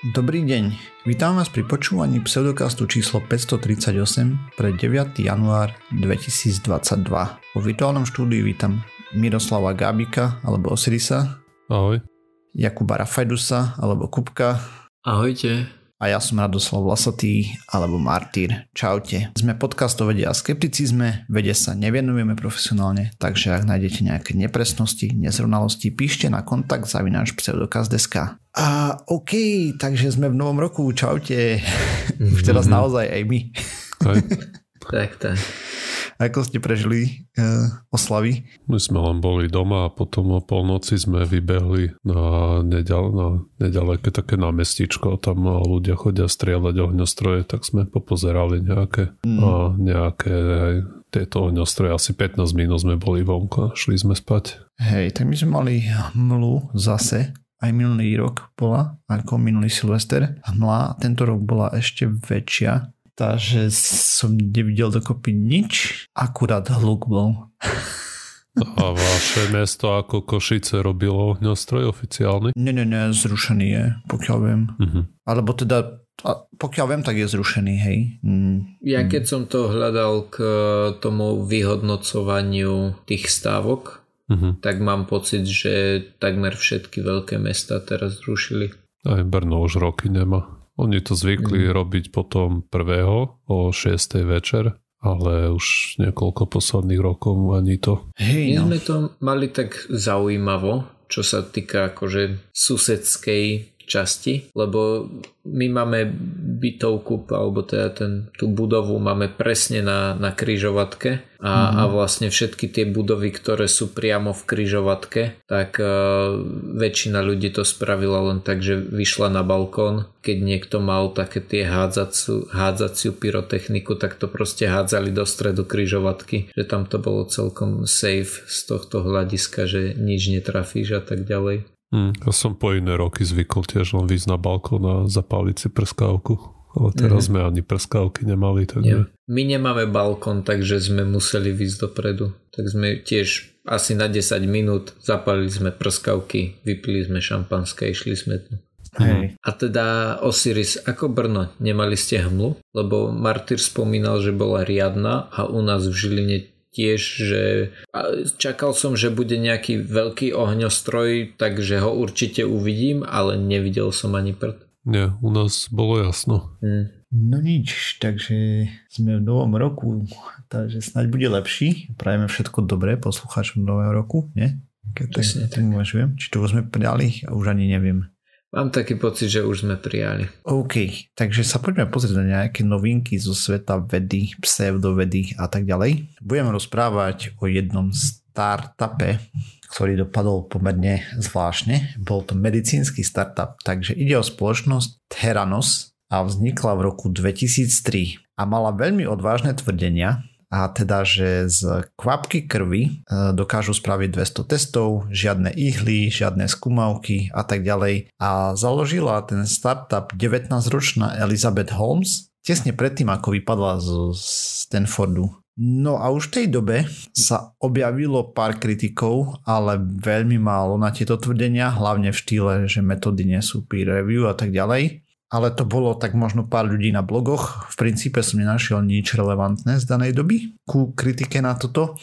Dobrý deň, vítam vás pri počúvaní pseudokastu číslo 538 pre 9. január 2022. Po virtuálnom štúdiu vítam Miroslava Gábika alebo Osirisa. Ahoj. Jakuba Rafajdusa alebo Kupka. Ahojte a ja som Radoslav Vlasatý alebo Martýr. Čaute. Sme podcast o vede a skepticizme, vede sa nevenujeme profesionálne, takže ak nájdete nejaké nepresnosti, nezrovnalosti, píšte na kontakt zavináč pseudokaz.sk. A OK, takže sme v novom roku, čaute. Už teraz naozaj aj my. tak, tak. Ako ste prežili uh, oslavy? My sme len boli doma a potom o polnoci sme vybehli na, nedal, na nedaleké také námestičko. Tam ľudia chodia strieľať ohňostroje, tak sme popozerali nejaké, mm. a nejaké aj tieto ohňostroje. Asi 15 minút sme boli vonku a šli sme spať. Hej, tak my sme mali hmlu zase aj minulý rok bola, ako minulý Silvester. Hmla tento rok bola ešte väčšia takže som nevidel dokopy nič, akurát hluk bol. A vaše mesto ako Košice robilo ohňostroj oficiálny? Nie, nie, nie, zrušený je, pokiaľ viem. Uh-huh. Alebo teda, pokiaľ viem, tak je zrušený, hej. Mm. Ja keď som to hľadal k tomu vyhodnocovaniu tých stávok, uh-huh. tak mám pocit, že takmer všetky veľké mesta teraz zrušili. Aj Brno už roky nemá. Oni to zvykli mm. robiť potom prvého o 6. večer, ale už niekoľko posledných rokov ani to. Hej, no. My sme to mali tak zaujímavo, čo sa týka akože susedskej časti, lebo my máme bytovku, alebo teda ten, tú budovu máme presne na, na kryžovatke a, mm-hmm. a vlastne všetky tie budovy, ktoré sú priamo v kryžovatke, tak uh, väčšina ľudí to spravila len tak, že vyšla na balkón, keď niekto mal také tie hádzaciu, hádzaciu pyrotechniku, tak to proste hádzali do stredu kryžovatky, že tam to bolo celkom safe z tohto hľadiska, že nič netrafíš a tak ďalej. Hmm, ja som po iné roky zvykol tiež len výsť na balkón a zapáliť si prskávku. Ale teraz mm. sme ani prskávky nemali. Takže... Nie. My nemáme balkón, takže sme museli výsť dopredu. Tak sme tiež asi na 10 minút zapálili sme prskavky, vypili sme šampanské, išli sme tu. Hej. A teda Osiris, ako Brno, nemali ste hmlu? Lebo Martyr spomínal, že bola riadna a u nás v Žiline tiež, že čakal som, že bude nejaký veľký ohňostroj, takže ho určite uvidím, ale nevidel som ani prd. Nie, u nás bolo jasno. Hmm. No nič, takže sme v novom roku, takže snáď bude lepší. Prajeme všetko dobré poslucháčom nového roku, nie? Keď tak, tak uvažujem. Či to sme prijali, už ani neviem. Mám taký pocit, že už sme prijali. OK, takže sa poďme pozrieť na nejaké novinky zo sveta vedy, pseudovedy a tak ďalej. Budeme rozprávať o jednom startupe, ktorý dopadol pomerne zvláštne. Bol to medicínsky startup, takže ide o spoločnosť Theranos a vznikla v roku 2003 a mala veľmi odvážne tvrdenia, a teda, že z kvapky krvi e, dokážu spraviť 200 testov, žiadne ihly, žiadne skúmavky a tak ďalej. A založila ten startup 19-ročná Elizabeth Holmes tesne predtým, ako vypadla z Stanfordu. No a už v tej dobe sa objavilo pár kritikov, ale veľmi málo na tieto tvrdenia, hlavne v štýle, že metódy nie sú peer review a tak ďalej ale to bolo tak možno pár ľudí na blogoch. V princípe som nenašiel nič relevantné z danej doby ku kritike na toto.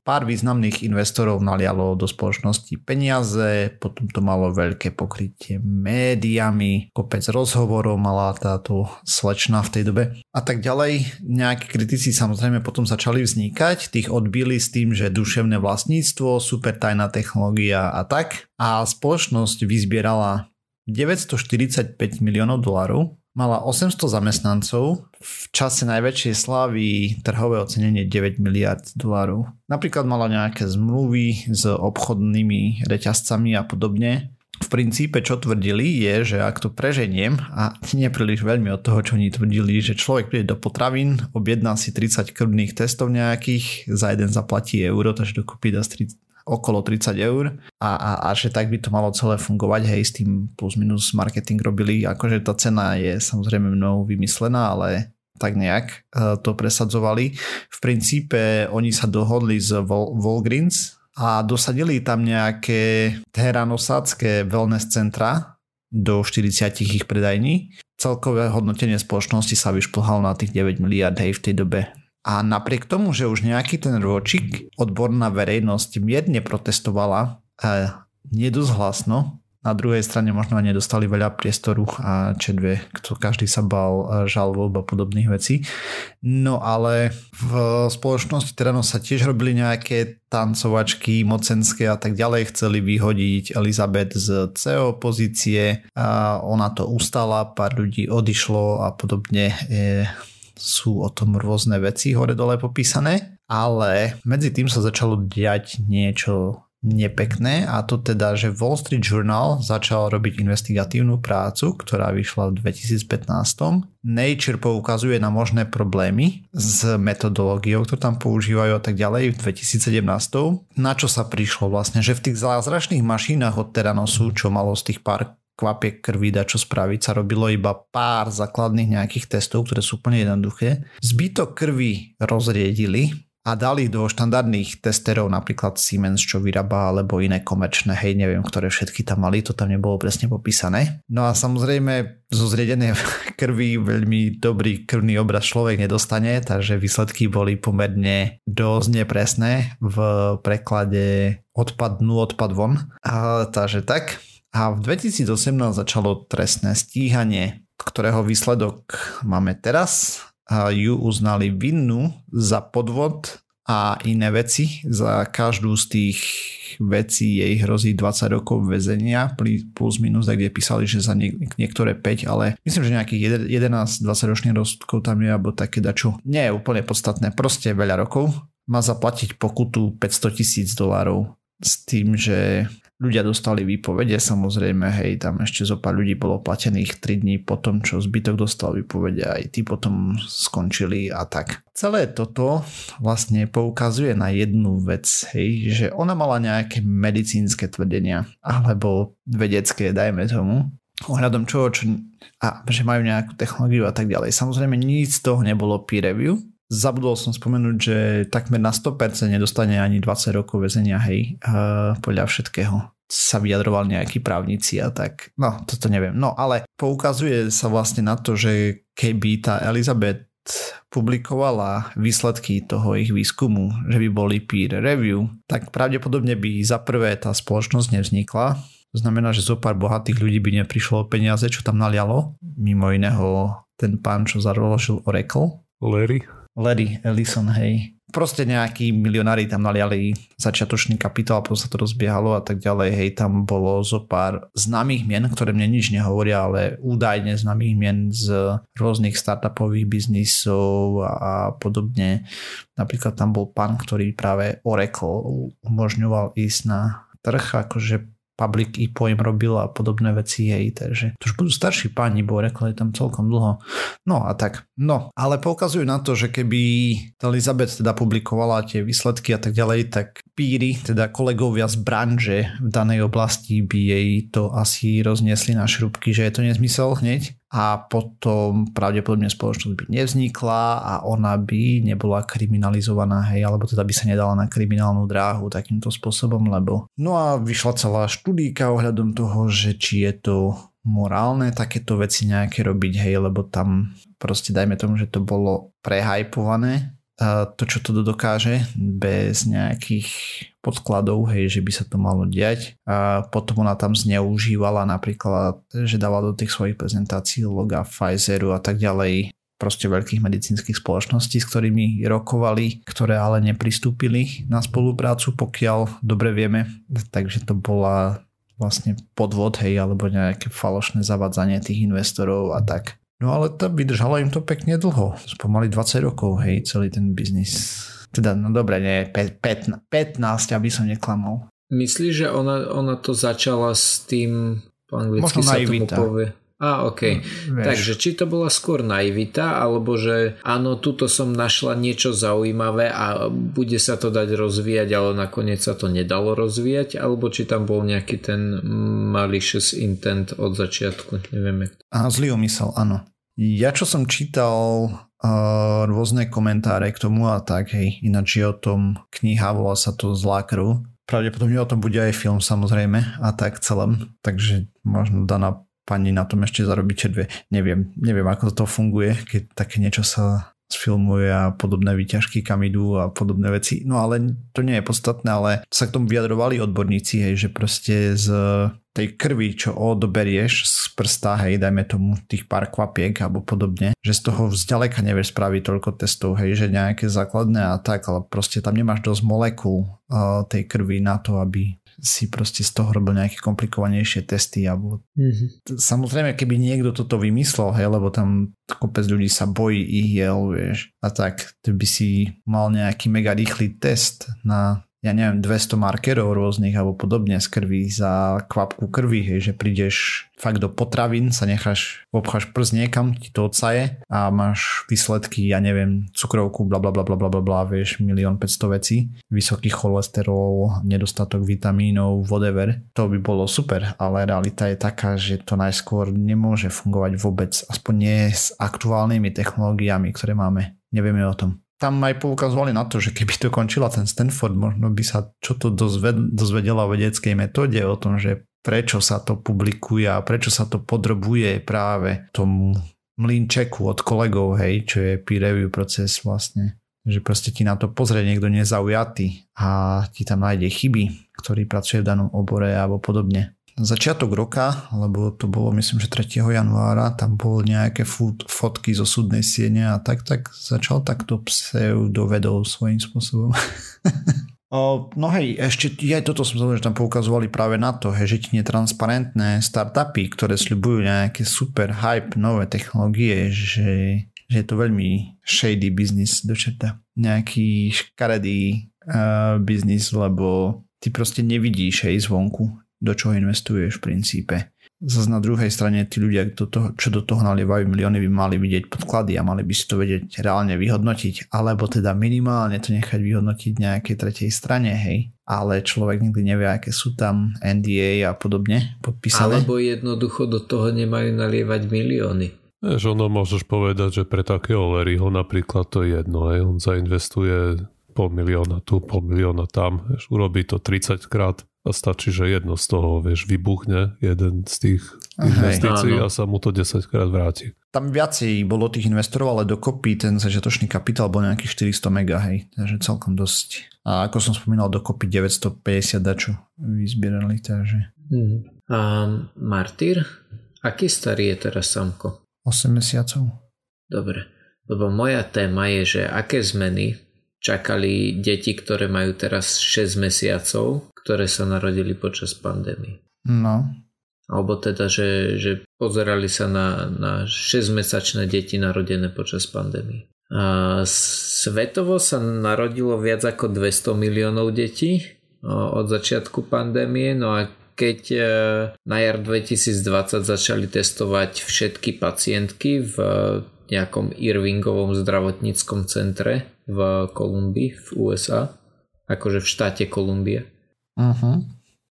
Pár významných investorov nalialo do spoločnosti peniaze, potom to malo veľké pokrytie médiami, kopec rozhovorov mala táto slečna v tej dobe a tak ďalej. Nejakí kritici samozrejme potom začali vznikať, tých odbili s tým, že duševné vlastníctvo, super tajná technológia a tak. A spoločnosť vyzbierala 945 miliónov dolarov, mala 800 zamestnancov, v čase najväčšej slávy trhové ocenenie 9 miliard dolárov. Napríklad mala nejaké zmluvy s obchodnými reťazcami a podobne. V princípe, čo tvrdili, je, že ak to preženiem, a nie príliš veľmi od toho, čo oni tvrdili, že človek príde do potravín, objedná si 30 krvných testov nejakých, za jeden zaplatí euro, takže dokopy dá okolo 30 eur a, a, a že tak by to malo celé fungovať, hej, s tým plus minus marketing robili, akože tá cena je samozrejme mnou vymyslená, ale tak nejak uh, to presadzovali. V princípe oni sa dohodli z Vol- Volgreens a dosadili tam nejaké teranosácké wellness centra, do 40 ich predajní. Celkové hodnotenie spoločnosti sa vyšplhalo na tých 9 miliard hej v tej dobe. A napriek tomu, že už nejaký ten ročík odborná verejnosť mierne protestovala, eh, nedosť hlasno, na druhej strane možno aj nedostali veľa priestoru a čedve, kto každý sa bal e, žalob a podobných vecí. No ale v spoločnosti Terano sa tiež robili nejaké tancovačky mocenské a tak ďalej. Chceli vyhodiť Elizabeth z CEO pozície a ona to ustala, pár ľudí odišlo a podobne. E, sú o tom rôzne veci hore dole popísané, ale medzi tým sa začalo diať niečo nepekné a to teda, že Wall Street Journal začal robiť investigatívnu prácu, ktorá vyšla v 2015. Nature poukazuje na možné problémy s metodológiou, ktorú tam používajú a tak ďalej v 2017. Na čo sa prišlo vlastne, že v tých zázračných mašinách od Teranosu, čo malo z tých pár kvapiek krvi dať čo spraviť, sa robilo iba pár základných nejakých testov, ktoré sú úplne jednoduché. Zbytok krvi rozriedili a dali do štandardných testerov napríklad Siemens, čo vyrába, alebo iné komerčné, hej, neviem, ktoré všetky tam mali, to tam nebolo presne popísané. No a samozrejme zo zriedenej krvi veľmi dobrý krvný obraz človek nedostane, takže výsledky boli pomerne dosť nepresné v preklade odpad nu, odpad von. A, takže tak. A v 2018 začalo trestné stíhanie, ktorého výsledok máme teraz ju uznali vinnú za podvod a iné veci. Za každú z tých vecí jej hrozí 20 rokov väzenia plus minus, kde písali, že za niektoré 5, ale myslím, že nejakých 11-20 ročných rozsudkov tam je, alebo také dačo. Nie je úplne podstatné, proste veľa rokov. Má zaplatiť pokutu 500 tisíc dolárov s tým, že ľudia dostali výpovede, samozrejme, hej, tam ešte zo pár ľudí bolo platených 3 dní po tom, čo zbytok dostal výpovede, aj tí potom skončili a tak. Celé toto vlastne poukazuje na jednu vec, hej, že ona mala nejaké medicínske tvrdenia, alebo vedecké, dajme tomu, ohľadom čoho, čo, a že majú nejakú technológiu a tak ďalej. Samozrejme, nic z toho nebolo peer review, Zabudol som spomenúť, že takmer na 100% nedostane ani 20 rokov väzenia, hej, uh, podľa všetkého sa vyjadroval nejakí právnici a tak, no toto neviem. No ale poukazuje sa vlastne na to, že keby tá Elizabeth publikovala výsledky toho ich výskumu, že by boli peer review, tak pravdepodobne by za prvé tá spoločnosť nevznikla. To znamená, že zo pár bohatých ľudí by neprišlo o peniaze, čo tam nalialo. Mimo iného ten pán, čo založil Oracle. Larry. Larry Ellison, hej. Proste nejakí milionári tam naliali začiatočný kapitál, potom sa to rozbiehalo a tak ďalej. Hej, tam bolo zo pár známych mien, ktoré mne nič nehovoria, ale údajne známych mien z rôznych startupových biznisov a podobne. Napríklad tam bol pán, ktorý práve Oracle umožňoval ísť na trh, akože public i pojem robil a podobné veci, hej, takže to už budú starší páni, bo rekli tam celkom dlho. No a tak, no, ale poukazujú na to, že keby Elizabeth teda publikovala tie výsledky a tak ďalej, tak píry, teda kolegovia z branže v danej oblasti by jej to asi rozniesli na šrubky, že je to nezmysel hneď? A potom pravdepodobne spoločnosť by nevznikla a ona by nebola kriminalizovaná, hej, alebo teda by sa nedala na kriminálnu dráhu takýmto spôsobom, lebo no a vyšla celá štúdíka ohľadom toho, že či je to morálne takéto veci nejaké robiť, hej, lebo tam proste dajme tomu, že to bolo prehajpované to, čo to dokáže bez nejakých podkladov, hej, že by sa to malo diať. A potom ona tam zneužívala napríklad, že dala do tých svojich prezentácií loga Pfizeru a tak ďalej proste veľkých medicínskych spoločností, s ktorými rokovali, ktoré ale nepristúpili na spoluprácu, pokiaľ dobre vieme. Takže to bola vlastne podvod, hej, alebo nejaké falošné zavadzanie tých investorov a tak. No ale to vydržalo im to pekne dlho. Pomaly 20 rokov, hej, celý ten biznis. Teda, no dobre, nie, 15, 15 aby som neklamal. Myslíš, že ona, ona to začala s tým, po anglicky Možno sa naivita. tomu povie, a, OK. No, Takže či to bola skôr naivita, alebo že áno, tuto som našla niečo zaujímavé a bude sa to dať rozvíjať, ale nakoniec sa to nedalo rozvíjať, alebo či tam bol nejaký ten malicious intent od začiatku, neviem. A zlý umysel, áno. Ja čo som čítal uh, rôzne komentáre k tomu a tak, hej, ináč je o tom kniha, volá sa to Zlá krv. Pravdepodobne o tom bude aj film samozrejme a tak celom, takže možno Dana pani na tom ešte zarobí červie. Neviem, neviem ako to funguje, keď také niečo sa sfilmuje a podobné výťažky, kam idú a podobné veci. No ale to nie je podstatné, ale sa k tomu vyjadrovali odborníci, hej, že proste z tej krvi, čo odoberieš z prsta, hej, dajme tomu tých pár kvapiek alebo podobne, že z toho vzďaleka nevieš spraviť toľko testov, hej, že nejaké základné a tak, ale proste tam nemáš dosť molekúl uh, tej krvi na to, aby si proste z toho robil nejaké komplikovanejšie testy alebo mm-hmm. samozrejme keby niekto toto vymyslel, hej, lebo tam kopec ľudí sa bojí ihiel, vieš, a tak to by si mal nejaký mega rýchly test na ja neviem, 200 markerov rôznych alebo podobne z krvi za kvapku krvi, hej, že prídeš fakt do potravín, sa necháš, obcháš prst niekam, ti to odsaje a máš výsledky, ja neviem, cukrovku, bla bla bla bla bla bla, vieš, milión 500 vecí, vysoký cholesterol, nedostatok vitamínov, whatever, to by bolo super, ale realita je taká, že to najskôr nemôže fungovať vôbec, aspoň nie s aktuálnymi technológiami, ktoré máme. Nevieme o tom tam aj poukazovali na to, že keby to končila ten Stanford, možno by sa čo to dozved, dozvedela o vedeckej metóde, o tom, že prečo sa to publikuje a prečo sa to podrobuje práve tomu mlinčeku od kolegov, hej, čo je peer review proces vlastne. Že proste ti na to pozrie niekto nezaujatý a ti tam nájde chyby, ktorý pracuje v danom obore alebo podobne začiatok roka, lebo to bolo myslím, že 3. januára, tam bolo nejaké fotky zo súdnej siene a tak, tak začal takto pseudovedol svojím spôsobom. No hej, ešte aj toto som zaujímavé, že tam poukazovali práve na to, hej, že ti netransparentné startupy, ktoré sľubujú nejaké super hype, nové technológie, že, že je to veľmi shady business do čerta. Nejaký škaredý uh, biznis, lebo ty proste nevidíš hej zvonku do čoho investuješ v princípe. Zase na druhej strane tí ľudia, do toho, čo do toho nalievajú milióny, by mali vidieť podklady a mali by si to vedieť reálne vyhodnotiť, alebo teda minimálne to nechať vyhodnotiť nejakej tretej strane, hej. Ale človek nikdy nevie, aké sú tam NDA a podobne podpísané. Alebo jednoducho do toho nemajú nalievať milióny. Že ono môžeš povedať, že pre takého Larryho napríklad to je jedno, hej. on zainvestuje pol milióna tu, pol milióna tam, urobí to 30 krát a stačí, že jedno z toho, vieš, vybuchne, jeden z tých investícií a sa mu to 10 krát vráti. Tam viacej bolo tých investorov, ale dokopy ten začiatočný kapitál bol nejakých 400 mega, hej, takže celkom dosť. A ako som spomínal, dokopy 950 dačo vyzbierali, takže... Mm. A Martyr? Aký starý je teraz Samko? 8 mesiacov. Dobre, lebo moja téma je, že aké zmeny čakali deti, ktoré majú teraz 6 mesiacov, ktoré sa narodili počas pandémie. No. Alebo teda, že, že pozerali sa na, na 6-mesačné deti narodené počas pandémie. A svetovo sa narodilo viac ako 200 miliónov detí od začiatku pandémie, no a keď e, na jar 2020 začali testovať všetky pacientky v nejakom Irvingovom zdravotníckom centre v Kolumbii v USA, akože v štáte Kolumbia, uh-huh.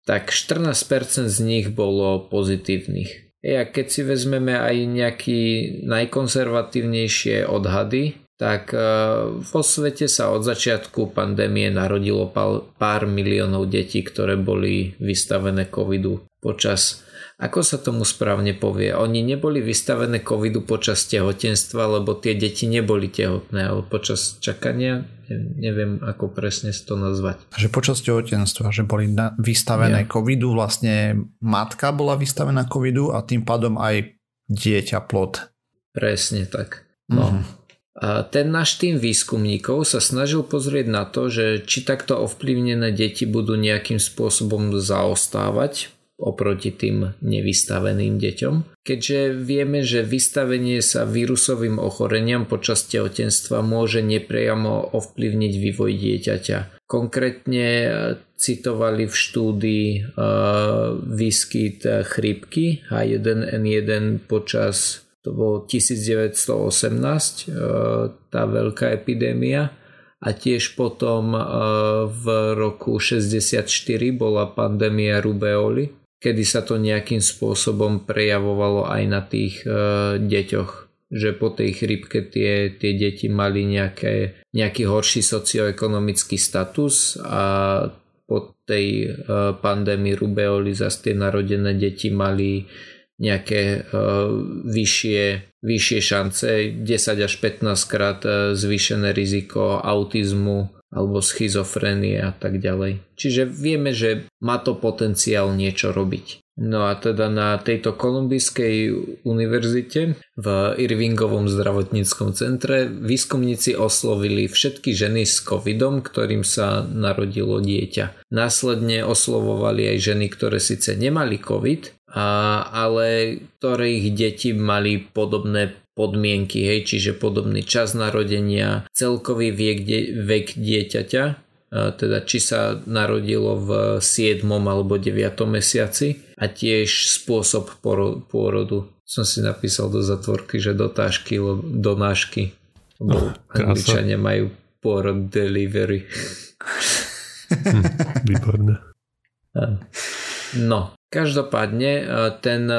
tak 14% z nich bolo pozitívnych. A keď si vezmeme aj nejaké najkonzervatívnejšie odhady, tak e, vo svete sa od začiatku pandémie narodilo pár miliónov detí, ktoré boli vystavené covidu počas ako sa tomu správne povie? Oni neboli vystavené covidu počas tehotenstva, lebo tie deti neboli tehotné, ale počas čakania, neviem ako presne to nazvať. Že počas tehotenstva, že boli vystavené ja. covidu, vlastne matka bola vystavená covidu a tým pádom aj dieťa plod. Presne tak. No. Mm-hmm. A ten náš tým výskumníkov sa snažil pozrieť na to, že či takto ovplyvnené deti budú nejakým spôsobom zaostávať oproti tým nevystaveným deťom. Keďže vieme, že vystavenie sa vírusovým ochoreniam počas tehotenstva môže nepriamo ovplyvniť vývoj dieťaťa. Konkrétne e, citovali v štúdii uh, výskyt chrípky H1N1 počas to bolo 1918, uh, tá veľká epidémia a tiež potom v roku 64 bola pandémia rubeoli kedy sa to nejakým spôsobom prejavovalo aj na tých uh, deťoch že po tej chrypke tie, tie deti mali nejaké, nejaký horší socioekonomický status a po tej uh, pandémii rubeoli zase tie narodené deti mali nejaké uh, vyššie, vyššie šance, 10 až 15 krát uh, zvýšené riziko autizmu alebo schizofrénie a tak ďalej. Čiže vieme, že má to potenciál niečo robiť. No a teda na tejto kolumbijskej univerzite v Irvingovom zdravotníckom centre výskumníci oslovili všetky ženy s covidom, ktorým sa narodilo dieťa. Následne oslovovali aj ženy, ktoré síce nemali covid, a, ale ktorých deti mali podobné podmienky, hej, čiže podobný čas narodenia, celkový viek, vek dieťaťa, teda či sa narodilo v 7. alebo 9. mesiaci a tiež spôsob pôrodu. Som si napísal do zatvorky, že do tášky, do nášky. Lebo oh, angličania majú pôrod delivery. Hm, výborné. No, každopádne ten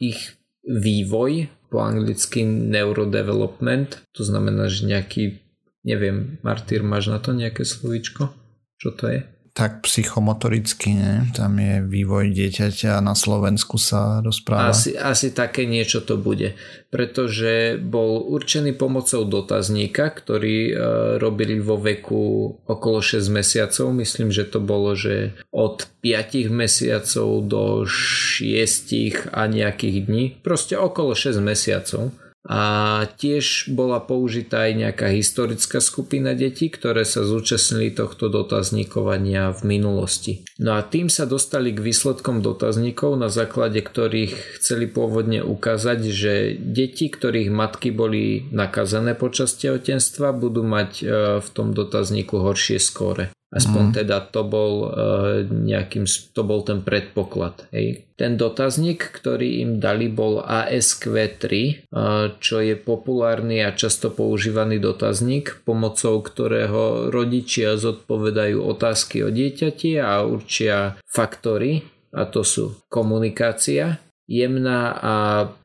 ich vývoj po anglicky neurodevelopment, to znamená, že nejaký Neviem, Martyr, máš na to nejaké slovíčko? Čo to je? Tak psychomotoricky, ne? Tam je vývoj dieťaťa na Slovensku sa rozpráva. Asi, asi také niečo to bude. Pretože bol určený pomocou dotazníka, ktorý e, robili vo veku okolo 6 mesiacov. Myslím, že to bolo, že od 5 mesiacov do 6 a nejakých dní. Proste okolo 6 mesiacov a tiež bola použitá aj nejaká historická skupina detí, ktoré sa zúčastnili tohto dotazníkovania v minulosti. No a tým sa dostali k výsledkom dotazníkov, na základe ktorých chceli pôvodne ukázať, že deti, ktorých matky boli nakazené počas tehotenstva, budú mať e, v tom dotazníku horšie skóre. Aspoň mm. teda to bol uh, nejakým, to bol ten predpoklad. Hej. Ten dotazník, ktorý im dali, bol ASQ3, uh, čo je populárny a často používaný dotazník, pomocou ktorého rodičia zodpovedajú otázky o dieťati a určia faktory, a to sú komunikácia, jemná a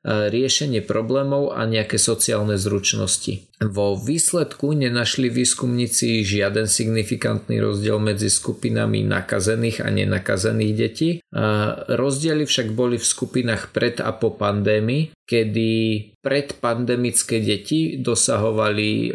riešenie problémov a nejaké sociálne zručnosti. Vo výsledku nenašli výskumníci žiaden signifikantný rozdiel medzi skupinami nakazených a nenakazených detí. Rozdiely však boli v skupinách pred a po pandémii, kedy predpandemické deti dosahovali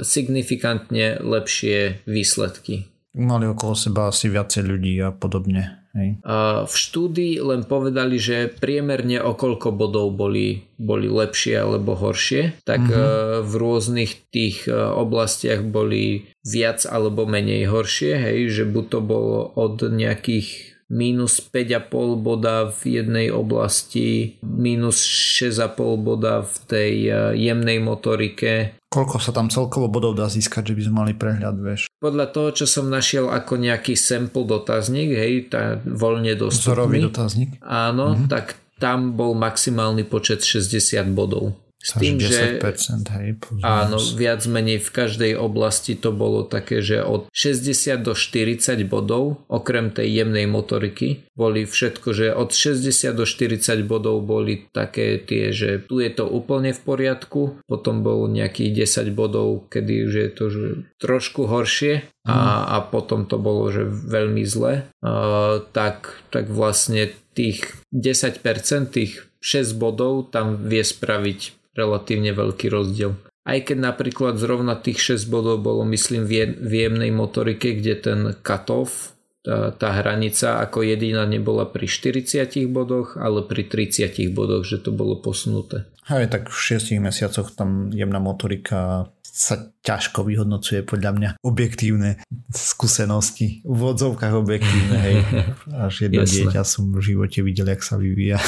signifikantne lepšie výsledky. Mali okolo seba asi viacej ľudí a podobne. Hej. V štúdii len povedali, že priemerne o koľko bodov boli, boli lepšie alebo horšie, tak mm-hmm. v rôznych tých e, oblastiach boli viac alebo menej horšie, hej, že buď to bolo od nejakých minus 5,5 boda v jednej oblasti, minus 6,5 boda v tej e, jemnej motorike, Koľko sa tam celkovo bodov dá získať, že by sme mali prehľad, vieš? Podľa toho, čo som našiel ako nejaký sample dotazník, hej, tá voľne dostupný. Vzorový dotazník. Áno, mm-hmm. tak tam bol maximálny počet 60 bodov. S tým, 10%, že hej, áno, viac menej v každej oblasti to bolo také, že od 60 do 40 bodov, okrem tej jemnej motoriky, boli všetko, že od 60 do 40 bodov boli také tie, že tu je to úplne v poriadku, potom bol nejakých 10 bodov, kedy už je to že trošku horšie a, mhm. a potom to bolo, že veľmi zle, uh, tak, tak vlastne tých 10%, tých 6 bodov tam vie spraviť relatívne veľký rozdiel. Aj keď napríklad zrovna tých 6 bodov bolo myslím v jemnej motorike, kde ten cut-off, tá, tá hranica ako jediná nebola pri 40 bodoch, ale pri 30 bodoch, že to bolo posunuté. Hej, tak v 6 mesiacoch tam jemná motorika sa ťažko vyhodnocuje podľa mňa objektívne skúsenosti. V odzovkách objektívne, hej. Až jedno Jasne. dieťa som v živote videl, jak sa vyvíja.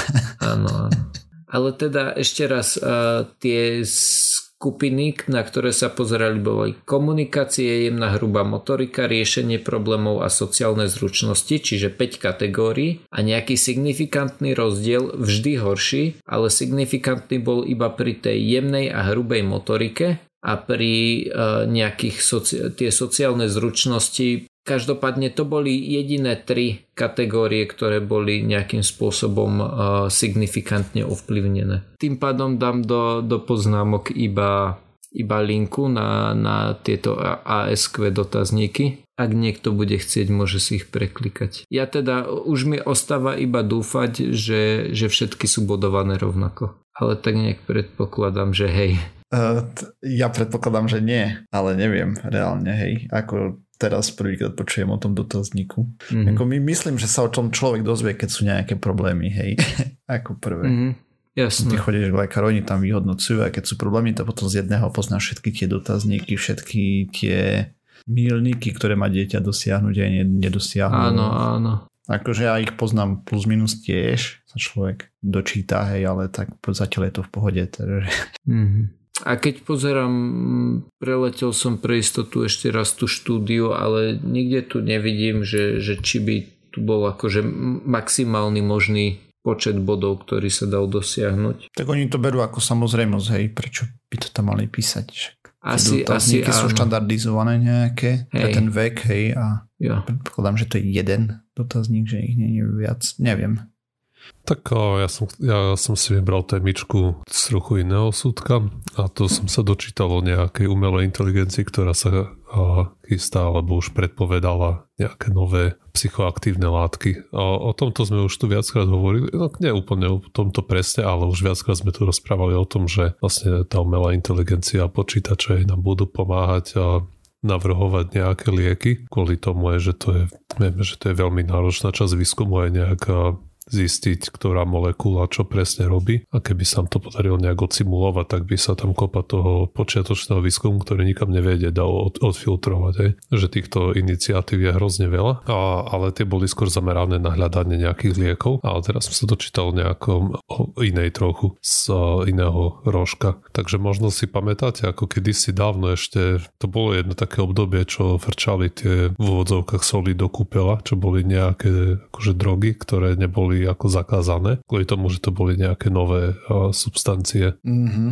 Áno, áno. Ale teda ešte raz, tie skupiny, na ktoré sa pozerali, boli komunikácie, jemná hrubá motorika, riešenie problémov a sociálne zručnosti, čiže 5 kategórií. A nejaký signifikantný rozdiel, vždy horší, ale signifikantný bol iba pri tej jemnej a hrubej motorike a pri nejakých soci- tie sociálne zručnosti Každopádne to boli jediné tri kategórie, ktoré boli nejakým spôsobom uh, signifikantne ovplyvnené. Tým pádom dám do, do poznámok iba, iba linku na, na tieto ASQ dotazníky ak niekto bude chcieť, môže si ich preklikať. Ja teda už mi ostáva iba dúfať, že, že všetky sú bodované rovnako. Ale tak nejak predpokladám, že hej. Uh, ja predpokladám, že nie, ale neviem reálne, hej. Ako teraz prvýkrát počujem o tom dotazníku. Mm-hmm. Ako my myslím, že sa o tom človek dozvie, keď sú nejaké problémy, hej. Ako prvé. Mm-hmm. Jasne. Ty chodíš k lekáru, oni tam vyhodnocujú a keď sú problémy, to potom z jedného poznáš všetky tie dotazníky, všetky tie mílniky, ktoré má dieťa dosiahnuť aj nedosiahnuť. Áno, áno. Akože ja ich poznám plus minus tiež, sa človek dočíta, hej, ale tak zatiaľ je to v pohode. Takže... Mm-hmm. A keď pozerám, preletel som pre istotu ešte raz tú štúdiu, ale nikde tu nevidím, že, že či by tu bol akože maximálny možný počet bodov, ktorý sa dal dosiahnuť. Tak oni to berú ako samozrejmosť, hej, prečo by to tam mali písať? Asi, asi sú štandardizované nejaké hej. pre ten vek, hej, a ja. predpokladám, že to je jeden dotazník, že ich nie je viac, neviem. Tak ja som, ja som si vybral témičku z trochu iného súdka a to som sa dočítal o nejakej umelej inteligencii, ktorá sa chystá alebo už predpovedala nejaké nové psychoaktívne látky. A o tomto sme už tu viackrát hovorili, no nie úplne o tomto presne, ale už viackrát sme tu rozprávali o tom, že vlastne tá umelá inteligencia a počítače nám budú pomáhať a navrhovať nejaké lieky. Kvôli tomu je, že to je, vieme, že to je veľmi náročná časť výskumu aj nejaká zistiť, ktorá molekula čo presne robí a keby sa to podarilo nejak odsimulovať, tak by sa tam kopa toho počiatočného výskumu, ktorý nikam nevedie, dalo od, odfiltrovať. Hej. Že týchto iniciatív je hrozne veľa, a, ale tie boli skôr zamerané na hľadanie nejakých liekov, ale teraz som sa dočítal nejakom inej trochu z iného rožka. Takže možno si pamätáte, ako kedysi dávno ešte, to bolo jedno také obdobie, čo frčali tie v úvodzovkách soli do kúpela, čo boli nejaké akože drogy, ktoré neboli boli ako zakázané, kvôli tomu, že to boli nejaké nové uh, substancie. Mm-hmm.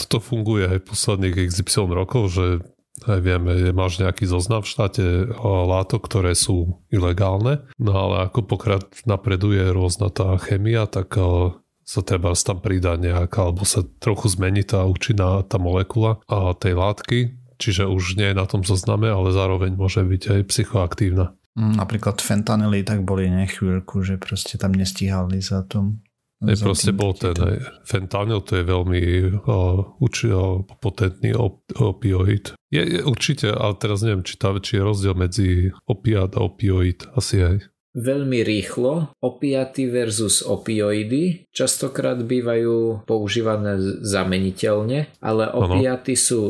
Toto funguje aj posledných XY rokov, že aj vieme, máš nejaký zoznam v štáte látok, ktoré sú ilegálne, no ale ako pokrat napreduje rôzna tá chemia, tak sa treba tam pridá nejaká, alebo sa trochu zmení tá účinná tá molekula a tej látky, čiže už nie je na tom zozname, ale zároveň môže byť aj psychoaktívna. Mm, napríklad fentanily tak boli nechvíľku, že proste tam nestíhali za tom. Je proste bol ten aj fentanyl, to je veľmi uh, uči, uh, potentný op- opioid. Je, je určite, ale teraz neviem, či, tá, či je rozdiel medzi opiát a opioid. Asi aj. Veľmi rýchlo opiaty versus opioidy častokrát bývajú používané zameniteľne, ale opiaty ano. sú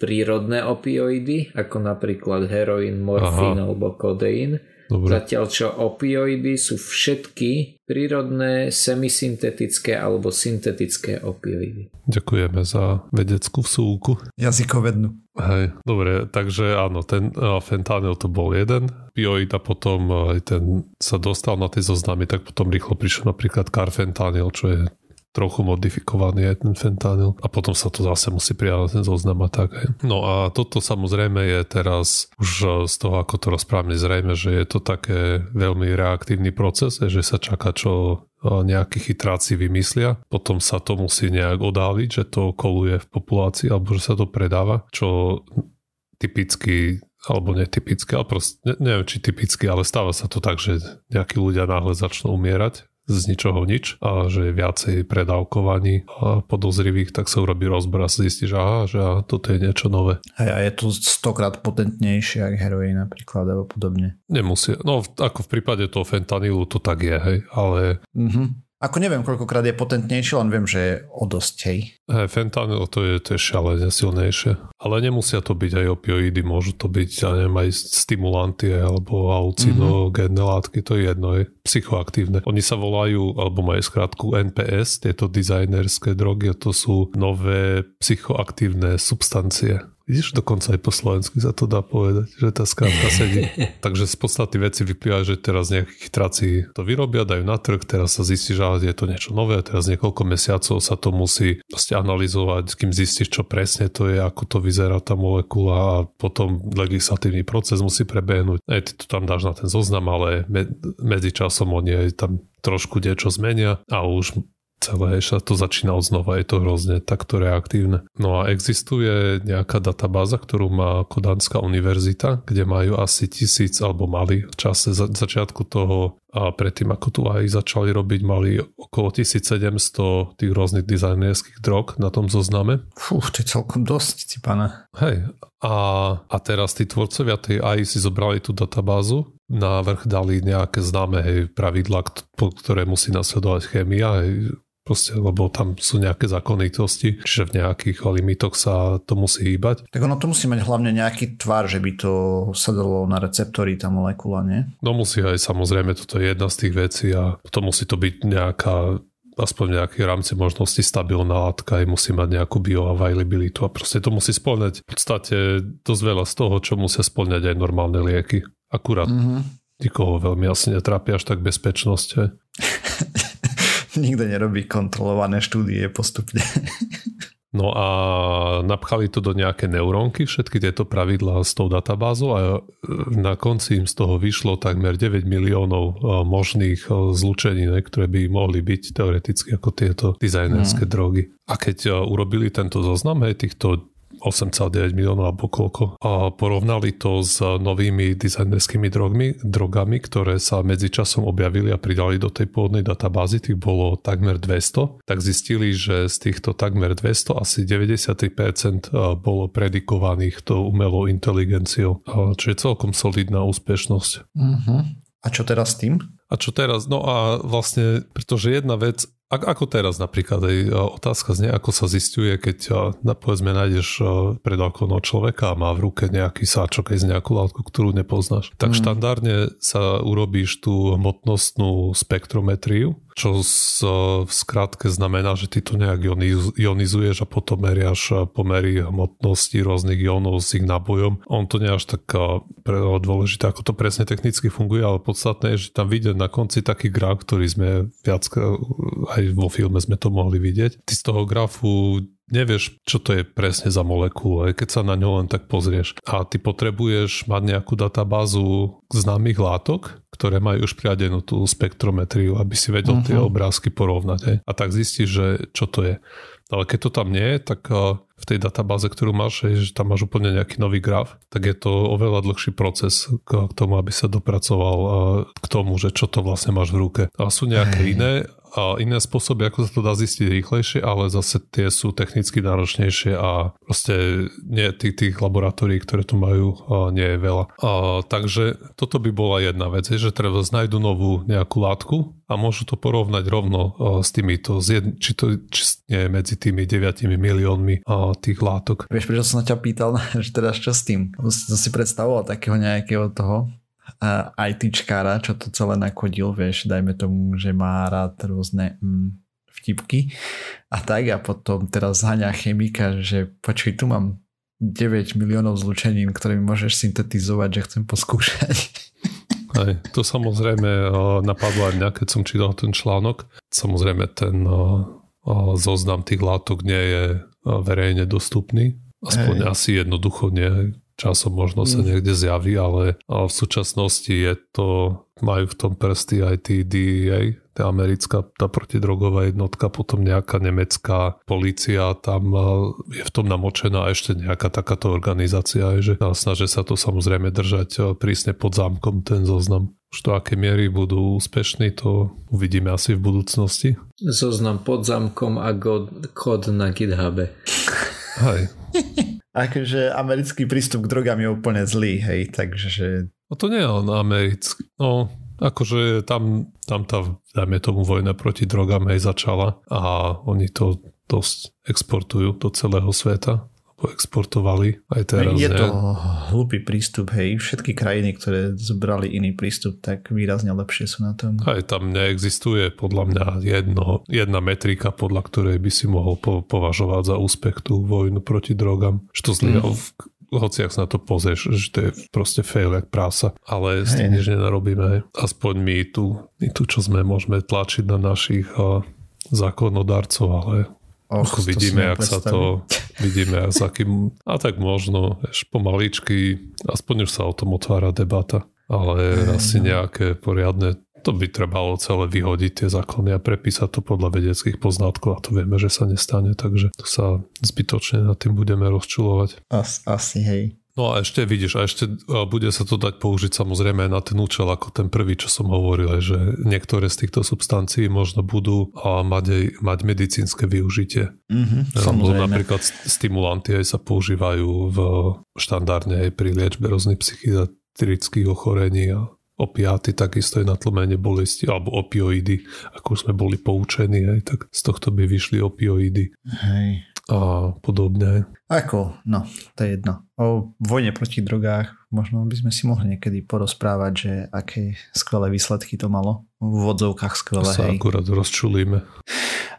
prírodné opioidy, ako napríklad heroín, morfín Aha. alebo kodeín. Dobre. Zatiaľ čo opioidy sú všetky prírodné, semisyntetické alebo syntetické opioidy. Ďakujeme za vedeckú vsúku. Jazykovednú. Hej, dobre, takže áno, ten uh, fentanyl to bol jeden opioid a potom uh, ten sa dostal na tie zoznamy, tak potom rýchlo prišiel napríklad carfentanyl, čo je trochu modifikovaný aj ten fentanyl a potom sa to zase musí prijať ten zoznam a tak. No a toto samozrejme je teraz už z toho, ako to rozprávne zrejme, že je to také veľmi reaktívny proces, že sa čaká, čo nejakí chytráci vymyslia, potom sa to musí nejak odáliť, že to koluje v populácii alebo že sa to predáva, čo typicky alebo netypické, ale proste, neviem či typicky, ale stáva sa to tak, že nejakí ľudia náhle začnú umierať z ničoho nič a že je viacej predávkovaní a podozrivých, tak sa urobí rozbor a sa zistí, že aha, že aha, toto je niečo nové. Hej, a je to stokrát potentnejšie ako heroín napríklad alebo podobne. Nemusí. No ako v prípade toho fentanylu to tak je, hej, ale... Mm-hmm. Ako neviem, koľkokrát je potentnejšie, len viem, že je o dosť, hej. Hey, fentanyl to je, to je šalene silnejšie. Ale nemusia to byť aj opioidy, môžu to byť, ja neviem, aj stimulanty alebo alucinogénne mm-hmm. látky, to je jedno, je psychoaktívne. Oni sa volajú, alebo majú skrátku NPS, tieto dizajnerské drogy, to sú nové psychoaktívne substancie. Vidíš, dokonca aj po slovensky sa to dá povedať, že tá skrátka sedí. Takže z podstaty veci vyplýva, že teraz nejakí chytráci to vyrobia, dajú na trh, teraz sa zistí, že je to niečo nové teraz niekoľko mesiacov sa to musí proste analyzovať, kým zistíš, čo presne to je, ako to vyzerá tá molekula a potom legislatívny proces musí prebehnúť. Aj ty to tam dáš na ten zoznam, ale me- medzi časom oni aj tam trošku niečo zmenia a už celé, ešte to začína od znova, je to hrozne takto reaktívne. No a existuje nejaká databáza, ktorú má Kodanská univerzita, kde majú asi tisíc, alebo mali v čase za, začiatku toho a predtým ako tu aj začali robiť, mali okolo 1700 tých rôznych dizajnerských drog na tom zozname. Fú, to je celkom dosť, pane. Hej, a, a teraz tí tvorcovia tej AI si zobrali tú databázu, na vrch dali nejaké známe hej, pravidla, ktoré musí nasledovať chémia, hej, proste, lebo tam sú nejaké zákonitosti, čiže v nejakých limitoch sa to musí hýbať. Tak ono to musí mať hlavne nejaký tvar, že by to sadalo na receptory tá molekula, nie? No musí aj samozrejme, toto je jedna z tých vecí a to musí to byť nejaká aspoň v nejakej rámci možnosti stabilná látka aj musí mať nejakú bioavailabilitu a proste to musí splňať v podstate dosť veľa z toho, čo musia splňať aj normálne lieky. Akurát mm-hmm. nikoho veľmi asi netrápia až tak bezpečnosť. Nikto nerobí kontrolované štúdie postupne. No a napchali to do nejaké neurónky, všetky tieto pravidlá s tou databázou a e, na konci im z toho vyšlo takmer 9 miliónov e, možných e, zlučení, ktoré by mohli byť teoreticky ako tieto dizajnerské mm. drogy. A keď urobili tento zoznam hej, týchto 8,9 miliónov alebo koľko. A porovnali to s novými dizajnerskými drogmi, drogami, ktoré sa medzičasom objavili a pridali do tej pôvodnej databázy, tých bolo takmer 200, tak zistili, že z týchto takmer 200 asi 93% bolo predikovaných to umelou inteligenciou, čo je celkom solidná úspešnosť. Uh-huh. A čo teraz s tým? A čo teraz? No a vlastne, pretože jedna vec, ako teraz napríklad aj e, otázka znie, ako sa zistuje, keď e, povedzme nájdeš e, pred okonou človeka a má v ruke nejaký sáčok aj z nejakú látku, ktorú nepoznáš. Tak mm. štandardne sa urobíš tú hmotnostnú spektrometriu, čo v skrátke znamená, že ty to nejak ionizuješ a potom meriaš pomery hmotnosti rôznych ionov s ich nábojom. On to nie až tak dôležité, ako to presne technicky funguje, ale podstatné je, že tam vidieť na konci taký graf, ktorý sme viac aj vo filme sme to mohli vidieť. Ty z toho grafu nevieš, čo to je presne za molekulu, aj keď sa na ňo len tak pozrieš. A ty potrebuješ mať nejakú databázu známych látok, ktoré majú už priadenú tú spektrometriu, aby si vedel uh-huh. tie mhm. obrázky porovnať. Aj. A tak zistíš, že čo to je. Ale keď to tam nie je, tak v tej databáze, ktorú máš, je, že tam máš úplne nejaký nový graf, tak je to oveľa dlhší proces k tomu, aby sa dopracoval k tomu, že čo to vlastne máš v ruke. A sú nejaké hey. iné iné spôsoby, ako sa to dá zistiť rýchlejšie, ale zase tie sú technicky náročnejšie a proste nie tých, tých laboratórií, ktoré tu majú, nie je veľa. A, takže toto by bola jedna vec, že treba znajdu novú nejakú látku a môžu to porovnať rovno s týmito, či to či nie medzi tými 9 miliónmi tých látok. Vieš, prečo som sa ťa pýtal, že teda čo s tým? Som si predstavoval takého nejakého toho ITčkára, čo to celé nakodil, vieš, dajme tomu, že má rád rôzne mm, vtipky a tak a potom teraz zhaňa chemika, že počuj, tu mám 9 miliónov zlučenín, ktoré mi môžeš syntetizovať, že chcem poskúšať. Aj, to samozrejme napadlo aj mňa, keď som čítal ten článok. Samozrejme ten zoznam tých látok nie je verejne dostupný. Aspoň Hej. asi jednoducho nie časom možno sa mm. niekde zjaví, ale v súčasnosti je to, majú v tom prsty aj tí DEA, tá americká tá protidrogová jednotka, potom nejaká nemecká policia, tam je v tom namočená ešte nejaká takáto organizácia, že snažia sa to samozrejme držať prísne pod zámkom ten zoznam. Už to, aké miery budú úspešní, to uvidíme asi v budúcnosti. Zoznam pod zámkom a kód na GitHube. Hej. akože americký prístup k drogám je úplne zlý, hej, takže... No to nie je len americký, no akože tam, tam tá, dajme tomu, vojna proti drogám hej začala a oni to dosť exportujú do celého sveta exportovali aj teraz. Je to hlupý prístup, hej. Všetky krajiny, ktoré zobrali iný prístup, tak výrazne lepšie sú na tom. Aj tam neexistuje podľa mňa jedno, jedna metrika, podľa ktorej by si mohol po, považovať za úspech tú vojnu proti drogám. Čo zlý, mm. hoci ak sa na to pozrieš, že to je proste fail jak prása, ale s tým nič nenarobíme. Aspoň my tu, my tu, čo sme, môžeme tlačiť na našich zákonodarcov, ale Och, vidíme, ak sa to, vidíme, s akým, a tak možno, vieš, pomaličky, aspoň už sa o tom otvára debata, ale hey, asi no. nejaké poriadne To by trebalo celé vyhodiť tie zákony a prepísať to podľa vedeckých poznatkov a to vieme, že sa nestane, takže to sa zbytočne nad tým budeme rozčulovať. As, asi, hej. No a ešte vidíš, a ešte bude sa to dať použiť samozrejme na ten účel ako ten prvý, čo som hovoril, že niektoré z týchto substancií možno budú mať, aj, mať medicínske využitie. Mm-hmm, samozrejme. Napríklad stimulanty aj sa používajú v štandardne aj pri liečbe rôznych psychiatrických ochorení a opiáty, takisto je na tlmenie bolesti, alebo opioidy, ako sme boli poučení, aj tak z tohto by vyšli opioidy. Hej. A podobne. Ako, no, to je jedno. O vojne proti drogách možno by sme si mohli niekedy porozprávať, že aké skvelé výsledky to malo. V vodzovkách skvelé, to sa hej. akurát rozčulíme.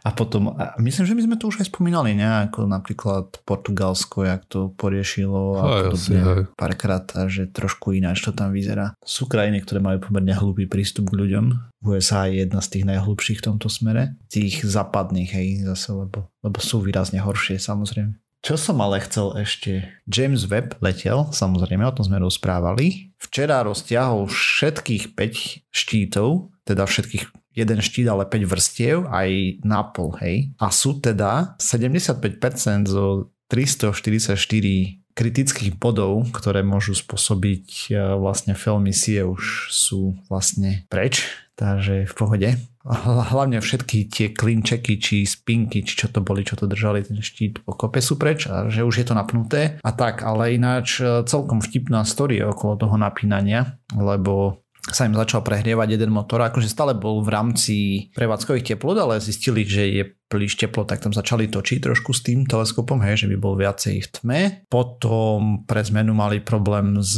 A potom, a myslím, že my sme to už aj spomínali, nejako napríklad Portugalsko, jak to poriešilo a, a podobne jasne, párkrát a že trošku ináč to tam vyzerá. Sú krajiny, ktoré majú pomerne hlubý prístup k ľuďom. USA je jedna z tých najhlubších v tomto smere. Tých západných, hej, zase, lebo, lebo sú výrazne horšie, samozrejme. Čo som ale chcel ešte? James Webb letel, samozrejme, o tom sme rozprávali. Včera roztiahol všetkých 5 štítov, teda všetkých jeden štít, ale 5 vrstiev, aj na pol, hej. A sú teda 75% zo 344 kritických bodov, ktoré môžu spôsobiť e, vlastne misie už sú vlastne preč, takže v pohode. Hlavne všetky tie klinčeky, či spinky, či čo to boli, čo to držali ten štít po kope sú preč a že už je to napnuté a tak, ale ináč e, celkom vtipná story okolo toho napínania, lebo sa im začal prehrievať jeden motor, akože stále bol v rámci prevádzkových teplot, ale zistili, že je príliš teplo, tak tam začali točiť trošku s tým teleskopom, hej, že by bol viacej v tme. Potom pre zmenu mali problém s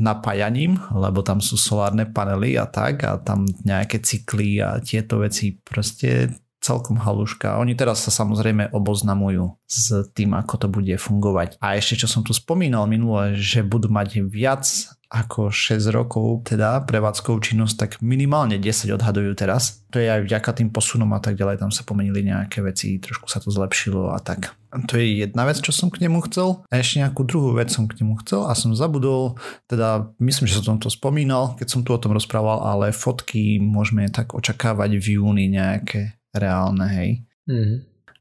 napájaním, lebo tam sú solárne panely a tak a tam nejaké cykly a tieto veci proste celkom haluška. Oni teraz sa samozrejme oboznamujú s tým, ako to bude fungovať. A ešte čo som tu spomínal minule, že budú mať viac ako 6 rokov teda prevádzkovú činnosť, tak minimálne 10 odhadujú teraz. To je aj vďaka tým posunom a tak ďalej, tam sa pomenili nejaké veci, trošku sa to zlepšilo a tak. To je jedna vec, čo som k nemu chcel. A ešte nejakú druhú vec som k nemu chcel a som zabudol, teda myslím, že som to spomínal, keď som tu o tom rozprával, ale fotky môžeme tak očakávať v júni nejaké reálne, hej. Mm-hmm.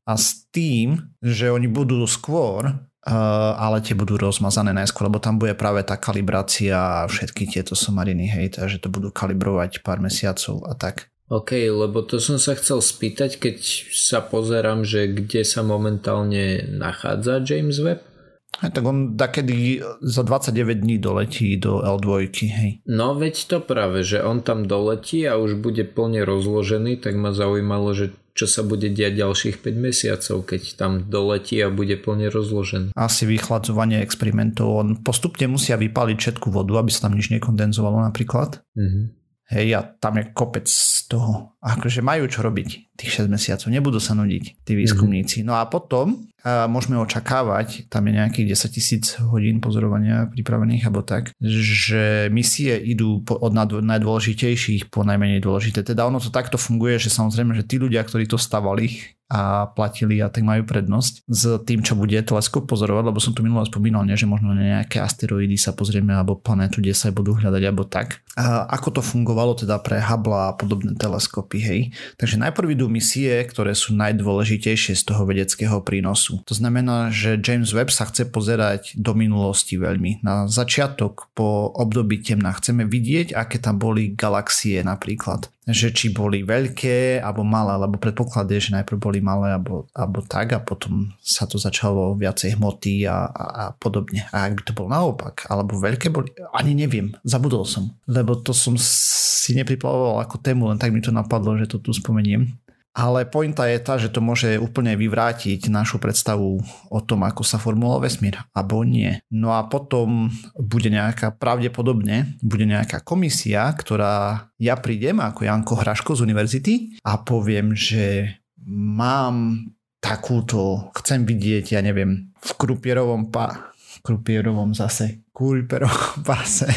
A s tým, že oni budú skôr Uh, ale tie budú rozmazané najskôr, lebo tam bude práve tá kalibrácia a všetky tieto somariny, hej, takže to budú kalibrovať pár mesiacov a tak. OK, lebo to som sa chcel spýtať, keď sa pozerám, že kde sa momentálne nachádza James Webb. Aj, tak on takedy za 29 dní doletí do L2, hej. No veď to práve, že on tam doletí a už bude plne rozložený, tak ma zaujímalo, že čo sa bude diať ďalších 5 mesiacov, keď tam doletí a bude plne rozložený. Asi vychladzovanie experimentov. On postupne musia vypaliť všetku vodu, aby sa tam nič nekondenzovalo napríklad. Mm-hmm. Hej, a tam je kopec z toho. Akože majú čo robiť tých 6 mesiacov, nebudú sa nudiť tí výskumníci. No a potom a môžeme očakávať, tam je nejakých 10 tisíc hodín pozorovania pripravených alebo tak, že misie idú od najdôležitejších po najmenej dôležité. Teda ono to takto funguje, že samozrejme, že tí ľudia, ktorí to stavali, a platili a tak majú prednosť s tým, čo bude teleskop pozorovať, lebo som tu minulé spomínal, nie, že možno nejaké asteroidy sa pozrieme alebo planetu, kde sa budú hľadať alebo tak. A ako to fungovalo teda pre Hubble a podobné teleskopy, hej. Takže najprv idú misie, ktoré sú najdôležitejšie z toho vedeckého prínosu. To znamená, že James Webb sa chce pozerať do minulosti veľmi. Na začiatok po období temna chceme vidieť, aké tam boli galaxie napríklad že či boli veľké alebo malé, lebo predpoklad je, že najprv boli malé alebo, alebo tak a potom sa to začalo viacej hmoty a, a, a podobne. A ak by to bolo naopak, alebo veľké boli, ani neviem, zabudol som, lebo to som si nepriplavoval ako tému, len tak mi to napadlo, že to tu spomeniem. Ale pointa je tá, že to môže úplne vyvrátiť našu predstavu o tom, ako sa formuloval vesmír, alebo nie. No a potom bude nejaká, pravdepodobne, bude nejaká komisia, ktorá ja prídem ako Janko Hraško z univerzity a poviem, že mám takúto, chcem vidieť, ja neviem, v krupierovom pa, krupierovom zase, krupierovom pase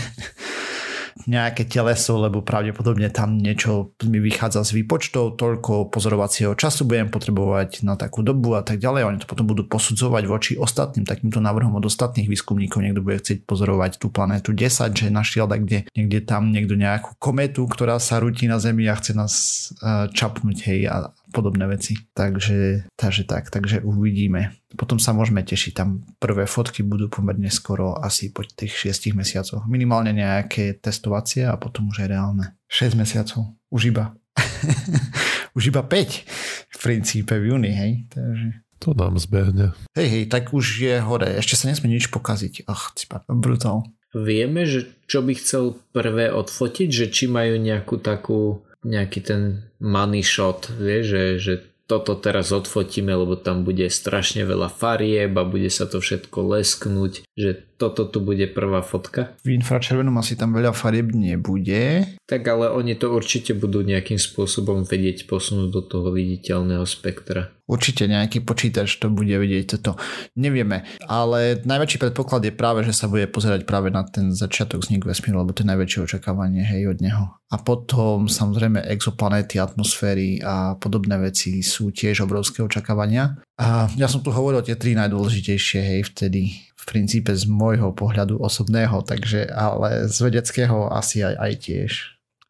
nejaké teleso, lebo pravdepodobne tam niečo mi vychádza z výpočtov, toľko pozorovacieho času budem potrebovať na takú dobu a tak ďalej. Oni to potom budú posudzovať voči ostatným takýmto návrhom od ostatných výskumníkov. Niekto bude chcieť pozorovať tú planétu 10, že našiel tak kde, niekde tam niekto nejakú kometu, ktorá sa rúti na Zemi a chce nás uh, čapnúť, hej, a podobné veci. Takže, takže tak, takže uvidíme. Potom sa môžeme tešiť, tam prvé fotky budú pomerne skoro asi po tých 6 mesiacoch. Minimálne nejaké testovacie a potom už je reálne. 6 mesiacov, už iba. už iba 5 v princípe v júni, hej. Takže... To nám zbehne. Hej, hej, tak už je hore. Ešte sa nesmie nič pokaziť. Ach, cipa, brutál. Vieme, že čo by chcel prvé odfotiť, že či majú nejakú takú nejaký ten money shot, vie, že, že toto teraz odfotíme, lebo tam bude strašne veľa farieb a bude sa to všetko lesknúť, že toto tu bude prvá fotka. V infračervenom asi tam veľa farieb nebude. Tak ale oni to určite budú nejakým spôsobom vedieť posunúť do toho viditeľného spektra. Určite nejaký počítač to bude vidieť toto. Nevieme, ale najväčší predpoklad je práve, že sa bude pozerať práve na ten začiatok vzniku vesmíru, lebo to je najväčšie očakávanie hej, od neho. A potom samozrejme exoplanéty, atmosféry a podobné veci sú tiež obrovské očakávania. A ja som tu hovoril tie tri najdôležitejšie, hej, vtedy v princípe z môjho pohľadu osobného, takže ale z vedeckého asi aj, aj tiež.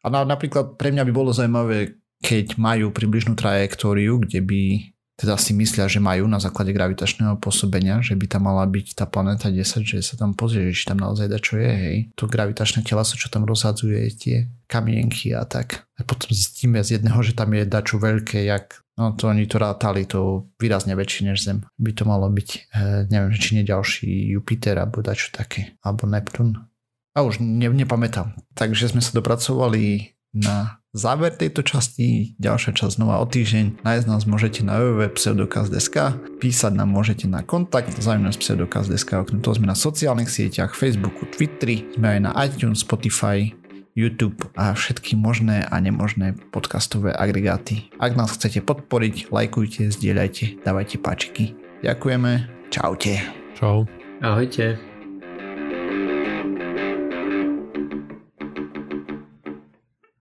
A na, napríklad pre mňa by bolo zaujímavé, keď majú približnú trajektóriu, kde by teda si myslia, že majú na základe gravitačného pôsobenia, že by tam mala byť tá planéta 10, že sa tam pozrie, že tam naozaj da čo je, hej. To gravitačné telaso, čo tam rozhadzuje tie kamienky a tak. A potom zistíme z jedného, že tam je dačo veľké, jak No to oni to rátali, to výrazne väčšie než Zem. By to malo byť, e, neviem, či nie ďalší Jupiter alebo dačo také, alebo Neptún. A už ne, nepamätám. Takže sme sa dopracovali na záver tejto časti. Ďalšia časť znova o týždeň. Nájsť nás môžete na www.pseudokaz.sk Písať nám môžete na kontakt zaujímavé pseudokaz.sk Okrem toho sme na sociálnych sieťach, Facebooku, Twitteri, sme aj na iTunes, Spotify, YouTube a všetky možné a nemožné podcastové agregáty. Ak nás chcete podporiť, lajkujte, zdieľajte, dávajte páčiky. Ďakujeme, čaute. Čau. Ahojte.